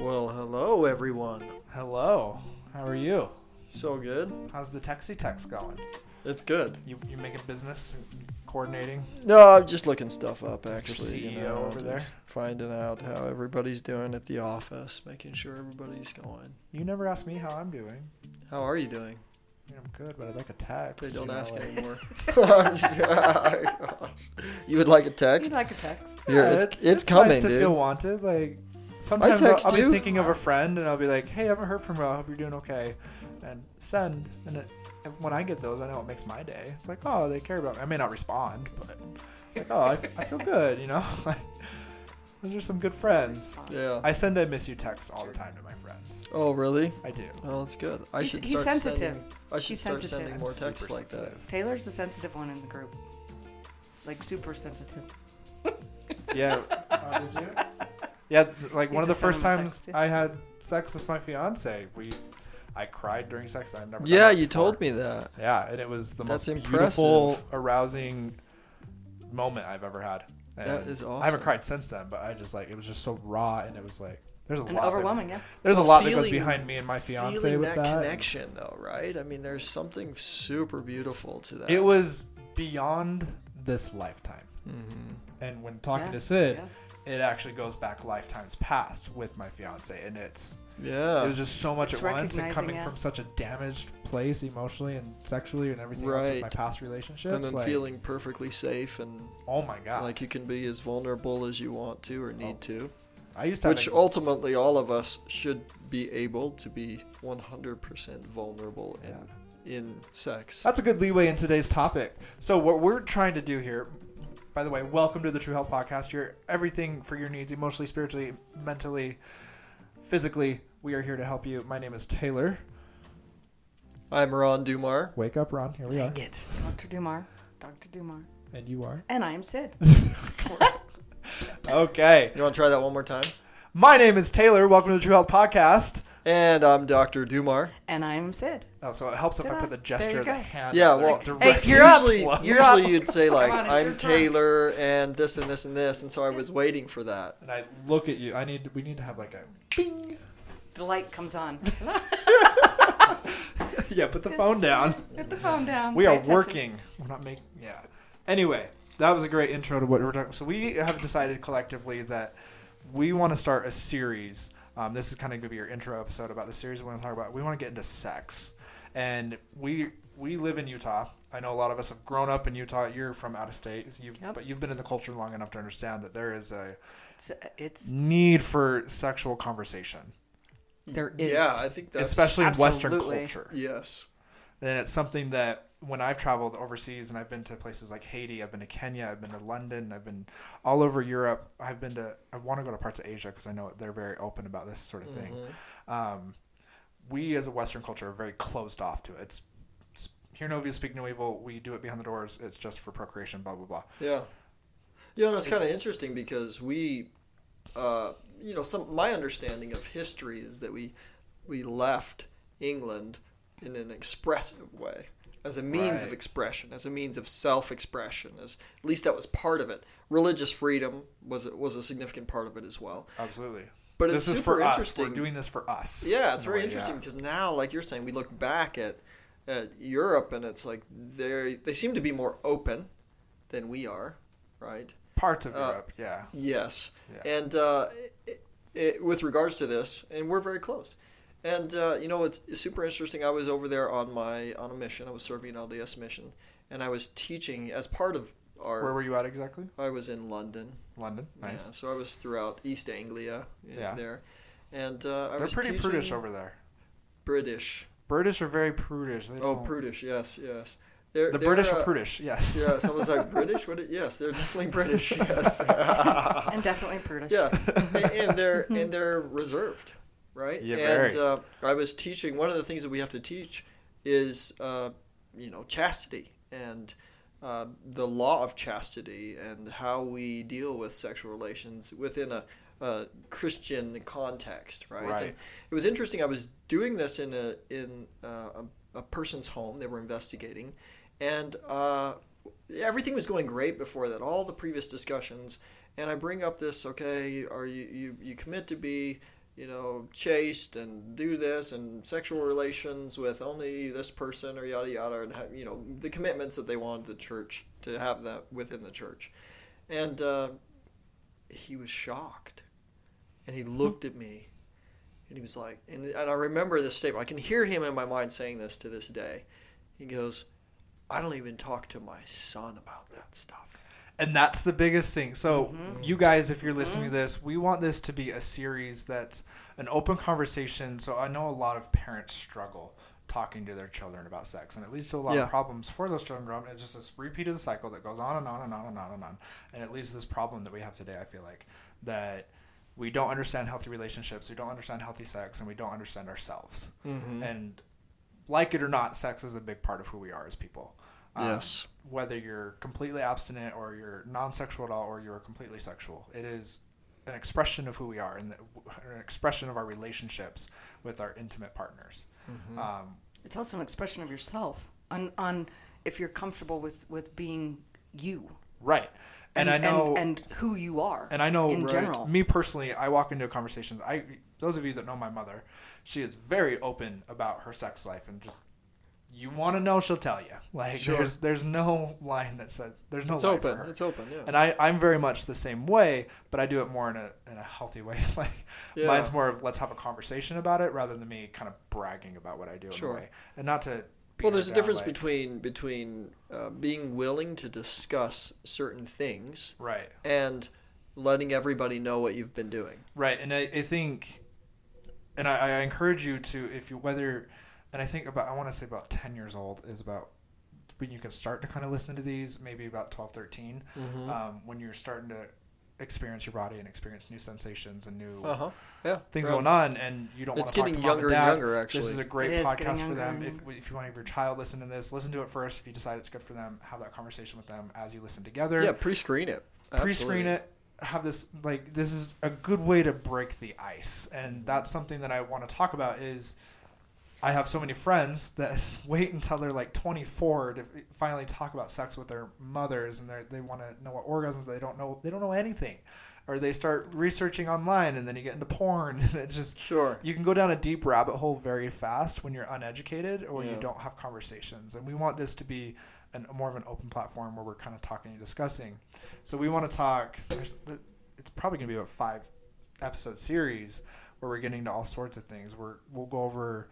Well, hello everyone. Hello. How are you? So good. How's the Texie text going? It's good. You you making business coordinating? No, I'm just looking stuff up Mr. actually. you CEO know, over there. just Finding out how everybody's doing at the office, making sure everybody's going. You never asked me how I'm doing. How are you doing? I mean, I'm good, but I'd like a text. They don't you know, ask like- anymore. Oh, you would like a text? You'd like a text. Here, Yeah, it's, it's, coming, nice to dude. feel wanted. Like sometimes I'll, text I'll be you. thinking of a friend and I'll be like, "Hey, I haven't heard from you. I hope you're doing okay," and send. And it, if, when I get those, I know it makes my day. It's like, oh, they care about me. I may not respond, but it's like, oh, I, f- I feel good. You know, those are some good friends. yeah. I send a miss you text all the time to my friends. oh, really? I do. Well, that's good. I He's- should he's start sensitive. sending. I should He's start sensitive. sending I'm more super texts like that. sensitive. Taylor's the sensitive one in the group. Like super sensitive. Yeah. Oh, did you? Yeah, like one of the first times text. I had sex with my fiance, we, I cried during sex. I've never. Yeah, you before. told me that. Yeah, and it was the That's most beautiful, arousing moment I've ever had. That And is I haven't cried since then, but I just like it was just so raw, and it was like there's a And lot. that- overwhelming, yeah. there's a Well, lot that goes behind me and my fiance Feeling with that, that. connection, though, right? I mean, there's something super beautiful to that. It was beyond this lifetime. hmm And when talking Yeah, to Sid, yeah. It actually goes back lifetimes past with my fiance, and it's Yeah. it was just so much It's at once and recognizing coming it. from such a damaged place emotionally and sexually and everything else with my Right. past relationships. and then like, feeling perfectly safe and oh my god, like you can be as vulnerable as you want to or need Oh. to. I used to have Which anx- ultimately all of us should be able to be 100% vulnerable in, in sex. That's a good leeway in today's topic. So what we're trying to do here, by the way, welcome to the True Health Podcast. You're everything for your needs, emotionally, spiritually, mentally, physically. We are here to help you. My name is Taylor. I'm Ron Dumar. Wake up, Ron. Here we are. it. Dr. Dumar. Dr. Dumar. And you are. And I am Sid. Okay. You want to try that one more time? My name is Taylor. Welcome to the True Health Podcast. And I'm Dr. Dumar. And I am Sid. Oh, so it helps if I Ta-da. put the gesture you of the hand. Yeah, well, directly Hey, you're usually, flow. You're up. usually you'd say like, on, I'm turn." Taylor and this and this and this, and so I was waiting for that. And I look at you. I need. We need to have like a bing. The light comes on. yeah, put the phone down. Put the phone down. We Pay are attention. working. We're not making. Yeah. Anyway, that was a great intro to what we're talking. So we have decided collectively that we want to start a series. Um, this is kind of going to be your intro episode about the series we want to talk about. We want to get into sex, and we we live in Utah. I know a lot of us have grown up in Utah. You're from out of state, so you've Yep. but you've been in the culture long enough to understand that there is a It's, it's need for sexual conversation, There is. Yeah, I think that's especially in Western culture. yes. and it's something that when I've traveled overseas and I've been to places like Haiti, I've been to Kenya, I've been to London, I've been all over Europe. I've been to. I want to go to parts of Asia because I know they're very open about this sort of thing. Mhm. Um, we as a Western culture are very closed off to it. It's, it's hear no evil, speak no evil. We do it behind the doors. It's just for procreation. Blah blah blah. Yeah. Yeah, and it's kind of interesting because we, uh, you know, some my understanding of history is that we we left England in an expressive way, as a means of expression, as a means of self-expression. As at least that was part of it. Religious freedom was was a significant part of it as well. Absolutely. But this it's is super for us. interesting. We're doing this for us. Yeah, it's in very way, interesting yeah. because now, like you're saying, we look back at, at Europe and it's like they they seem to be more open than we are, right? parts of uh, Europe. Yeah. Yes, Yeah. and uh, it, it, with regards to this, and we're very close. And uh, you know, it's, it's super interesting. I was over there on my on a mission. I was serving an LDS mission, and I was teaching as part of our. Where were you at exactly? I was in London. London. Nice. Yeah, so I was throughout East Anglia in Yeah. there, and uh, I They're was pretty teaching prudish over there. British. British are very prudish. They Oh, don't- prudish. Yes, yes. They're, The they're, British are uh, prudish. Yes. Yes, I was like British. What? it- Yes, they're definitely British. Yes. And definitely prudish. yeah, and, and they're and they're reserved, right? Yeah, and very. uh, I was teaching. One of the things that we have to teach is, uh, you know, chastity and uh, the law of chastity and how we deal with sexual relations within a, a Christian context, right? Right. And it was interesting. I was doing this in a in uh, a, a person's home. They were investigating, and uh, everything was going great before that. All the previous discussions, and I bring up this. Okay, are you you, you commit to be you know, chaste and do this and sexual relations with only this person or yada yada, and have, you know the commitments that they wanted the church to have that within the church, and uh, he was shocked, and he looked at me, and he was like, and, and I remember this statement. I can hear him in my mind saying this to this day. He goes, "I don't even talk to my son about that stuff." And that's the biggest thing. So, Mm-hmm. you guys, if you're listening to this, we want this to be a series that's an open conversation. So, I know a lot of parents struggle talking to their children about sex, and it leads to a lot Yeah. of problems for those children growing up. It's just this repeat of the cycle that goes on and on and on and on and on, and it leads to this problem that we have today. I feel like that we don't understand healthy relationships, we don't understand healthy sex, and we don't understand ourselves. Mm-hmm. And like it or not, sex is a big part of who we are as people. Um, Yes. Whether you're completely abstinent or you're non-sexual at all or you're completely sexual, it is an expression of who we are and the, an expression of our relationships with our intimate partners. Um, It's also an expression of yourself on on if you're comfortable with with being you right. And, I know and, who you are And I know, in right, general. me personally, I walk into conversations. I those of you that know my mother, she is very open about her sex life and just you want to know, she'll tell you. Like Sure. there's there's no line that says there's no It's open. It's open. Yeah. And I I'm very much the same way, but I do it more in a in a healthy way. like Yeah. mine's more of let's have a conversation about it rather than me kind of bragging about what I do Sure. in a way, and not to. Well, there's a down, difference like- between between uh, being willing to discuss certain things right. and letting everybody know what you've been doing. Right, and I, I think, and I, I encourage you to, if you whether, and I think about, I want to say about ten years old is about when you can start to kind of listen to these, maybe about 12, 13, Mm-hmm. um, when you're starting to experience your body and experience new sensations and new Uh huh. Yeah. things Right. going on, and you don't want It's to talk getting to mom younger and and dad. younger, This is a great It is podcast for them. If, if you want to have your child listen to this, listen to it first. If you decide it's good for them, have that conversation with them as you listen together Yeah. Pre-screen it. pre-screen it have this like this is a good way to break the ice and that's something that i want to talk about is i have so many friends that wait until they're like 24 to finally talk about sex with their mothers and they they want to know what orgasms but they don't know they don't know anything or they start researching online and then you get into porn and it just Sure. you can go down a deep rabbit hole very fast when you're uneducated or you don't have conversations. And we want this to be an, more of an open platform where we're kind of talking and discussing. So we want to talk. There's, it's probably going to be a five episode series where we're getting to all sorts of things. We're, we'll go over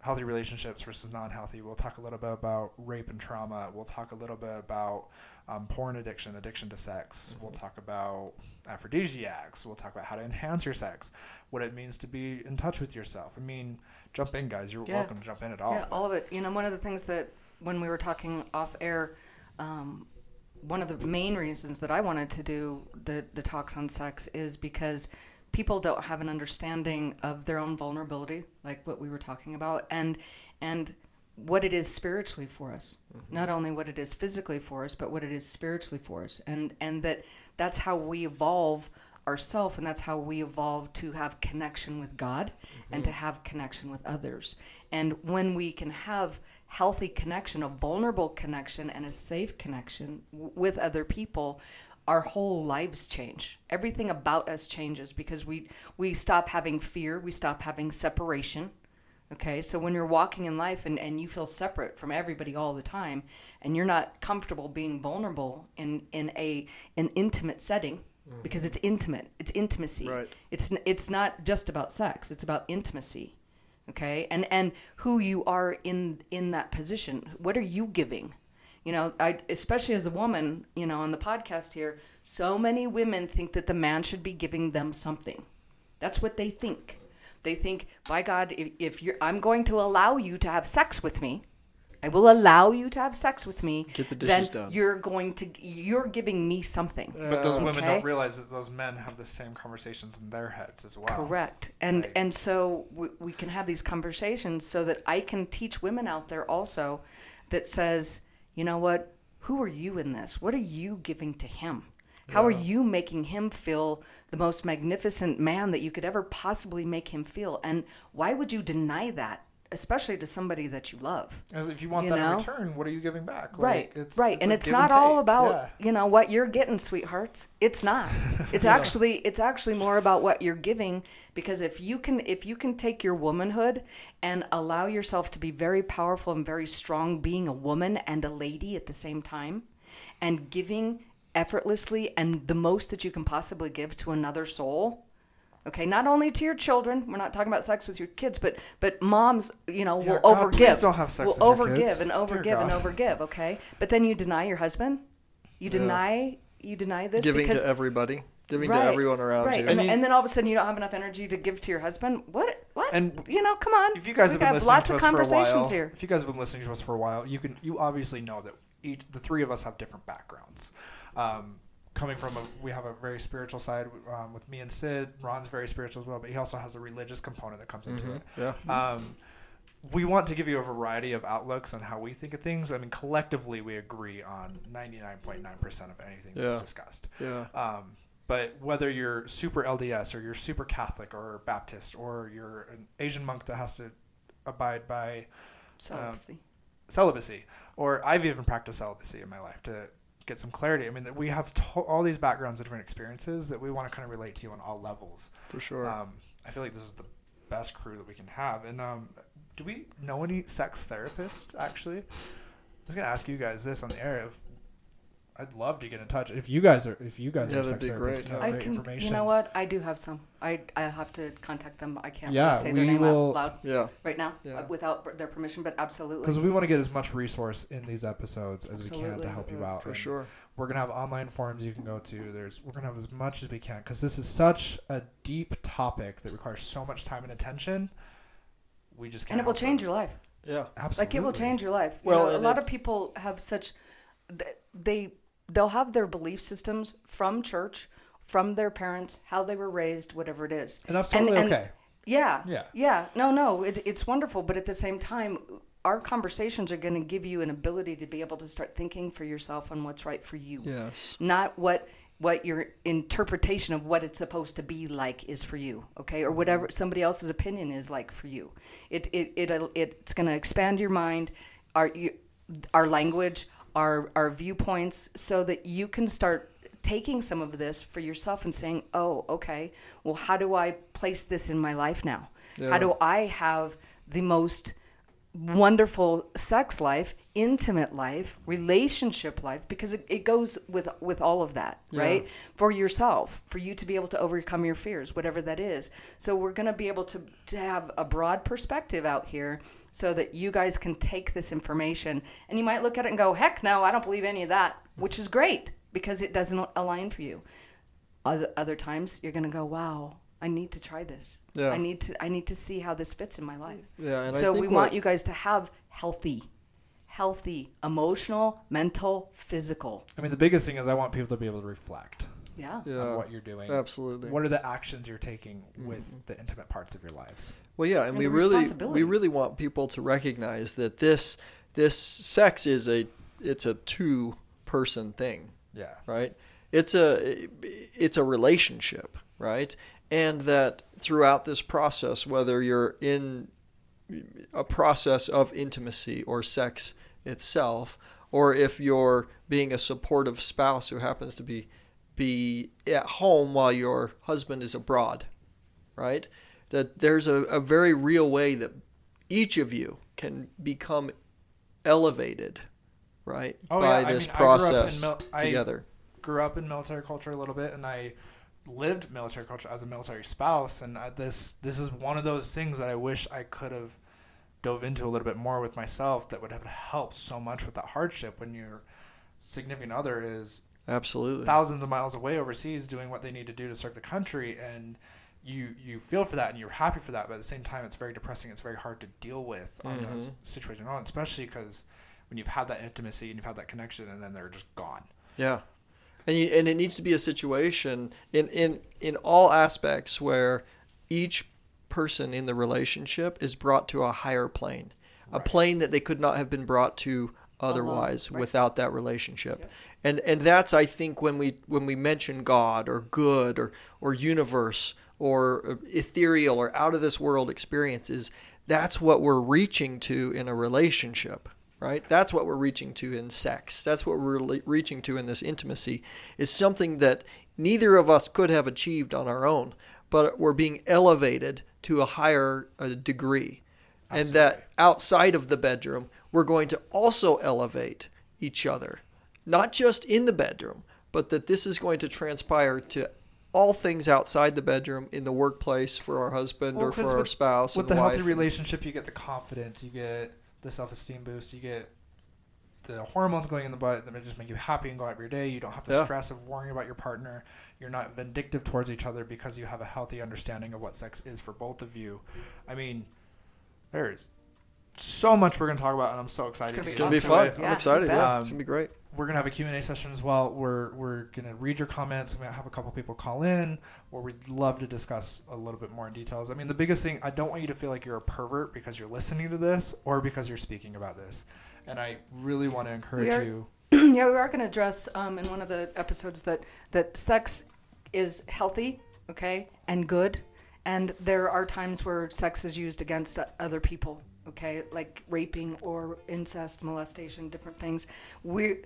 healthy relationships versus non-healthy. We'll talk a little bit about rape and trauma. We'll talk a little bit about um, porn addiction, addiction to sex. We'll talk about aphrodisiacs. We'll talk about how to enhance your sex, what it means to be in touch with yourself. I mean, jump in, guys. You're Yeah. welcome to jump in at all. Yeah, all of it. You know, one of the things that when we were talking off air, um, one of the main reasons that I wanted to do the the talks on sex is because people don't have an understanding of their own vulnerability, like what we were talking about, and and what it is spiritually for us. Mm-hmm. Not only what it is physically for us, but what it is spiritually for us, and and that that's how we evolve ourselves and that's how we evolve to have connection with God mm-hmm. and to have connection with others. And when we can have healthy connection, a vulnerable connection and a safe connection w- with other people, our whole lives change. Everything about us changes because we we stop having fear, we stop having separation. Okay, so when you're walking in life and, and you feel separate from everybody all the time, and you're not comfortable being vulnerable in, in a an intimate setting, mm-hmm. because it's intimate, it's intimacy. Right. It's it's not just about sex; it's about intimacy. Okay, and and who you are in in that position. What are you giving? You know, I especially as a woman, you know, on the podcast here, so many women think that the man should be giving them something. That's what they think. They think, by God, if, if you're, I'm going to allow you to have sex with me, I will allow you to have sex with me. Get the then dishes done. You're going to, you're giving me something. But those women Okay. don't realize that those men have the same conversations in their heads as well. Correct. And Right. and so we, we can have these conversations so that I can teach women out there also that says, you know what? Who are you in this? What are you giving to him? How are you making him feel the most magnificent man that you could ever possibly make him feel? And why would you deny that especially to somebody that you love. As if you want You that know? in return, what are you giving back? Like, right, it's- right, and it's not all about Yeah. you know what you're getting, sweethearts. It's not. It's actually it's actually more about what you're giving because if you can if you can take your womanhood and allow yourself to be very powerful and very strong, being a woman and a lady at the same time, and giving effortlessly and the most that you can possibly give to another soul. Okay, not only to your children. We're not talking about sex with your kids, but but moms, you know, Yeah, will God, overgive. please don't have sex will with your overgive kids. and Dear overgive and God. overgive. Okay, but then you deny your husband. You deny you deny this Giving because to everybody, giving right, to everyone around right. you. And, And you- and then all of a sudden you don't have enough energy to give to your husband. What? What? And you know, come on. If you guys we have been got listening lots to of us for a conversations while, here. if you guys have been listening to us for a while, you can you obviously know that each the three of us have different backgrounds. Um, coming from a, we have a very spiritual side um, with me and Sid. Ron's very spiritual as well, but he also has a religious component that comes into it. yeah. Um, we want to give you a variety of outlooks on how we think of things. I mean, collectively, we agree on 99.9% of anything that's discussed. Yeah. Um, but whether you're super LDS or you're super Catholic or Baptist or you're an Asian monk that has to abide by So um, celibacy, or I've even practiced celibacy in my life to get some clarity. I mean, that we have to- all these backgrounds and different experiences that we want to kind of relate to you on all levels. For sure. Um, I feel like this is the best crew that we can have. And um, do we know any sex therapists? Actually, I was gonna ask you guys this on the air. If I'd love to get in touch. If you guys are, if you guys Yeah, are sex be therapists, great, have I great can. information. You know what? I do have some. I I have to contact them. I can't Yeah, really say their name will- out loud yeah. right now Yeah. uh, without their permission. But absolutely. Because we want to get as much resource in these episodes as we can to help you out. For And sure. We're gonna have online forums you can go to. There's we're gonna have as much as we can because this is such a deep topic that requires so much time and attention. We just can't. and it will help change your life. Yeah. Absolutely. Like it will change your life. You Well, know, a lot of people have such they they'll have their belief systems from church, from their parents, how they were raised, whatever it is. And that's totally okay. Yeah. Yeah. Yeah. No, no, it, it's wonderful, but at the same time, our conversations are going to give you an ability to be able to start thinking for yourself on what's right for you. Yes. Not what what your interpretation of what it's supposed to be like is for you, okay? Or whatever mm-hmm. somebody else's opinion is like for you. It it, it it's going to expand your mind, our you, our language, our our viewpoints so that you can start taking some of this for yourself and saying, "Oh, okay. Well, how do I place this in my life now? Yeah. How do I have the most wonderful sex life, intimate life, relationship life because it, it goes with with all of that, Yeah. right? For yourself, for you to be able to overcome your fears, whatever that is. So we're going to be able to to have a broad perspective out here so that you guys can take this information and you might look at it and go, "Heck no, I don't believe any of that," which is great because it doesn't align for you. Other, other times you're going to go, "Wow, I need to try this. Yeah. I need to I need to see how this fits in my life." Yeah. And I so think we what- want you guys to have healthy healthy emotional mental physical I mean, the biggest thing is I want people to be able to reflect yeah Yeah. on what you're doing. Absolutely. What are the actions you're taking mm-hmm. with the intimate parts of your lives? Well, yeah, and, And we really we really want people to recognize that this this sex is a it's a two person thing, Yeah. right? It's a it's a relationship, right? And that throughout this process, whether you're in a process of intimacy or sex itself, or if you're being a supportive spouse who happens to be be at home while your husband is abroad, right? That there's a, a very real way that each of you can become elevated, right? Oh, by yeah. This mean, I grew process mil- I- grew up in military culture a little bit, and I lived military culture as a military spouse. And I, this this is one of those things that I wish I could have dove into a little bit more with myself. That would have helped so much with that hardship when your significant other is Absolutely. thousands of miles away overseas doing what they need to do to serve the country and you you feel for that and you're happy for that but at the same time it's very depressing it's very hard to deal with on those mm-hmm. situations on especially because when you've had that intimacy and you've had that connection and then they're just gone Yeah, and you, and it needs to be a situation in in in all aspects where each person in the relationship is brought to a higher plane, a plane that they could not have been brought to otherwise right. without that relationship. And and that's I think when we when we mention God or good or or universe or uh, ethereal or out of this world experiences. That's what we're reaching to in a relationship, right? That's what we're reaching to in sex. That's what we're le- reaching to in this intimacy is something that neither of us could have achieved on our own, but we're being elevated to a higher uh, degree. And that outside of the bedroom, we're going to also elevate each other, not just in the bedroom, but that this is going to transpire to all things outside the bedroom, in the workplace, for our husband Well, or for 'cause our with- spouse. with the healthy relationship, you get the confidence, you get the self-esteem boost, you get the hormones going in the butt that just make you happy and go out of your day. You don't have the Yeah. stress of worrying about your partner. You're not vindictive towards each other because you have a healthy understanding of what sex is for both of you. I mean, there's so much we're going to talk about, and I'm so excited. It's It's to gonna be fun. it. I'm excited. Yeah, bet. it's gonna be great. We're gonna have a Q&A session as well. We're we're gonna read your comments. We're gonna have a couple people call in, where we'd love to discuss a little bit more in details. I mean, the biggest thing I don't want you to feel like you're a pervert because you're listening to this or because you're speaking about this, and I really want to encourage are- you. yeah, we are going to address um, in one of the episodes that that sex is healthy, okay, and good, and there are times where sex is used against other people, okay, like raping or incest, molestation, different things. We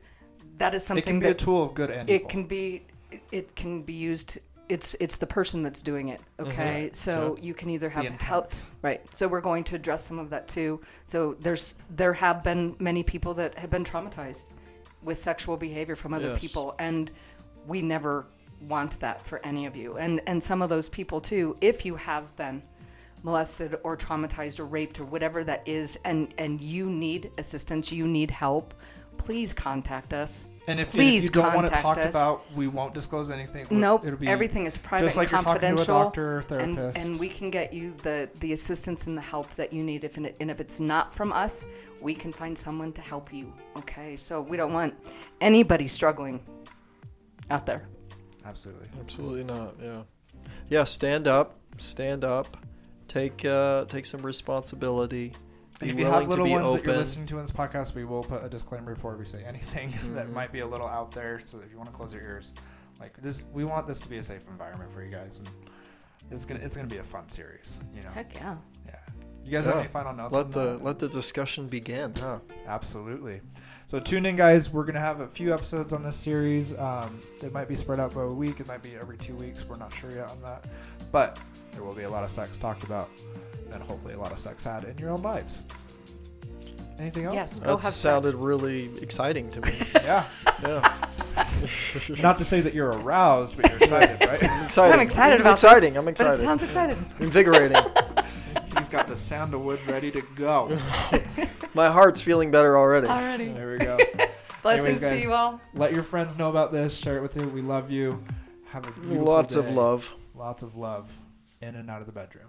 that is something It can be a tool of good and it can be it can be used. It's it's the person that's doing it, mm-hmm. okay. So you can either have help, right? So we're going to address some of that too. So there's there have been many people that have been traumatized with sexual behavior from other Yes. people and we never want that for any of you and and some of those people too if you have been molested or traumatized or raped or whatever that is and and you need assistance you need help please contact us And if, and if you don't want to talk talked us. about, we won't disclose anything. Nope. It'll be Everything is private just like and you're talking to a doctor or and, therapist. and we can get you the, the assistance and the help that you need. If and if it's not from us, we can find someone to help you. Okay, so we don't want anybody struggling out there. Absolutely. Absolutely not. Yeah. Yeah. Stand up. Stand up. Take uh, take some responsibility. And if you willing have little to be ones open. that you're listening to in this podcast, we will put a disclaimer before we say anything that Mhm. might be a little out there. So if you want to close your ears, like this, we want this to be a safe environment for you guys, and it's gonna it's gonna be a fun series. You know, Heck yeah. yeah. You guys have Yeah. any final notes? let on the that? let the discussion begin. Huh? Absolutely. So tune in, guys. We're gonna have a few episodes on this series. Um, it might be spread out by a week. It might be every two weeks. We're not sure yet on that, but there will be a lot of sex talked about, and hopefully a lot of sex had in your own lives. Anything else? Yes. That sounded sex. really exciting to me. Yeah. yeah. Not to say that you're aroused, but you're excited, right? I'm excited. I'm excited It's about this, exciting. I'm But it excited. sounds exciting. Invigorating. He's got the sandalwood ready to go. My heart's feeling better already. Already. There we go. Blessings guys. to you all. Let your friends know about this. Share it with you. We love you. Have a beautiful day. Lots of love. Lots of love in and out of the bedroom.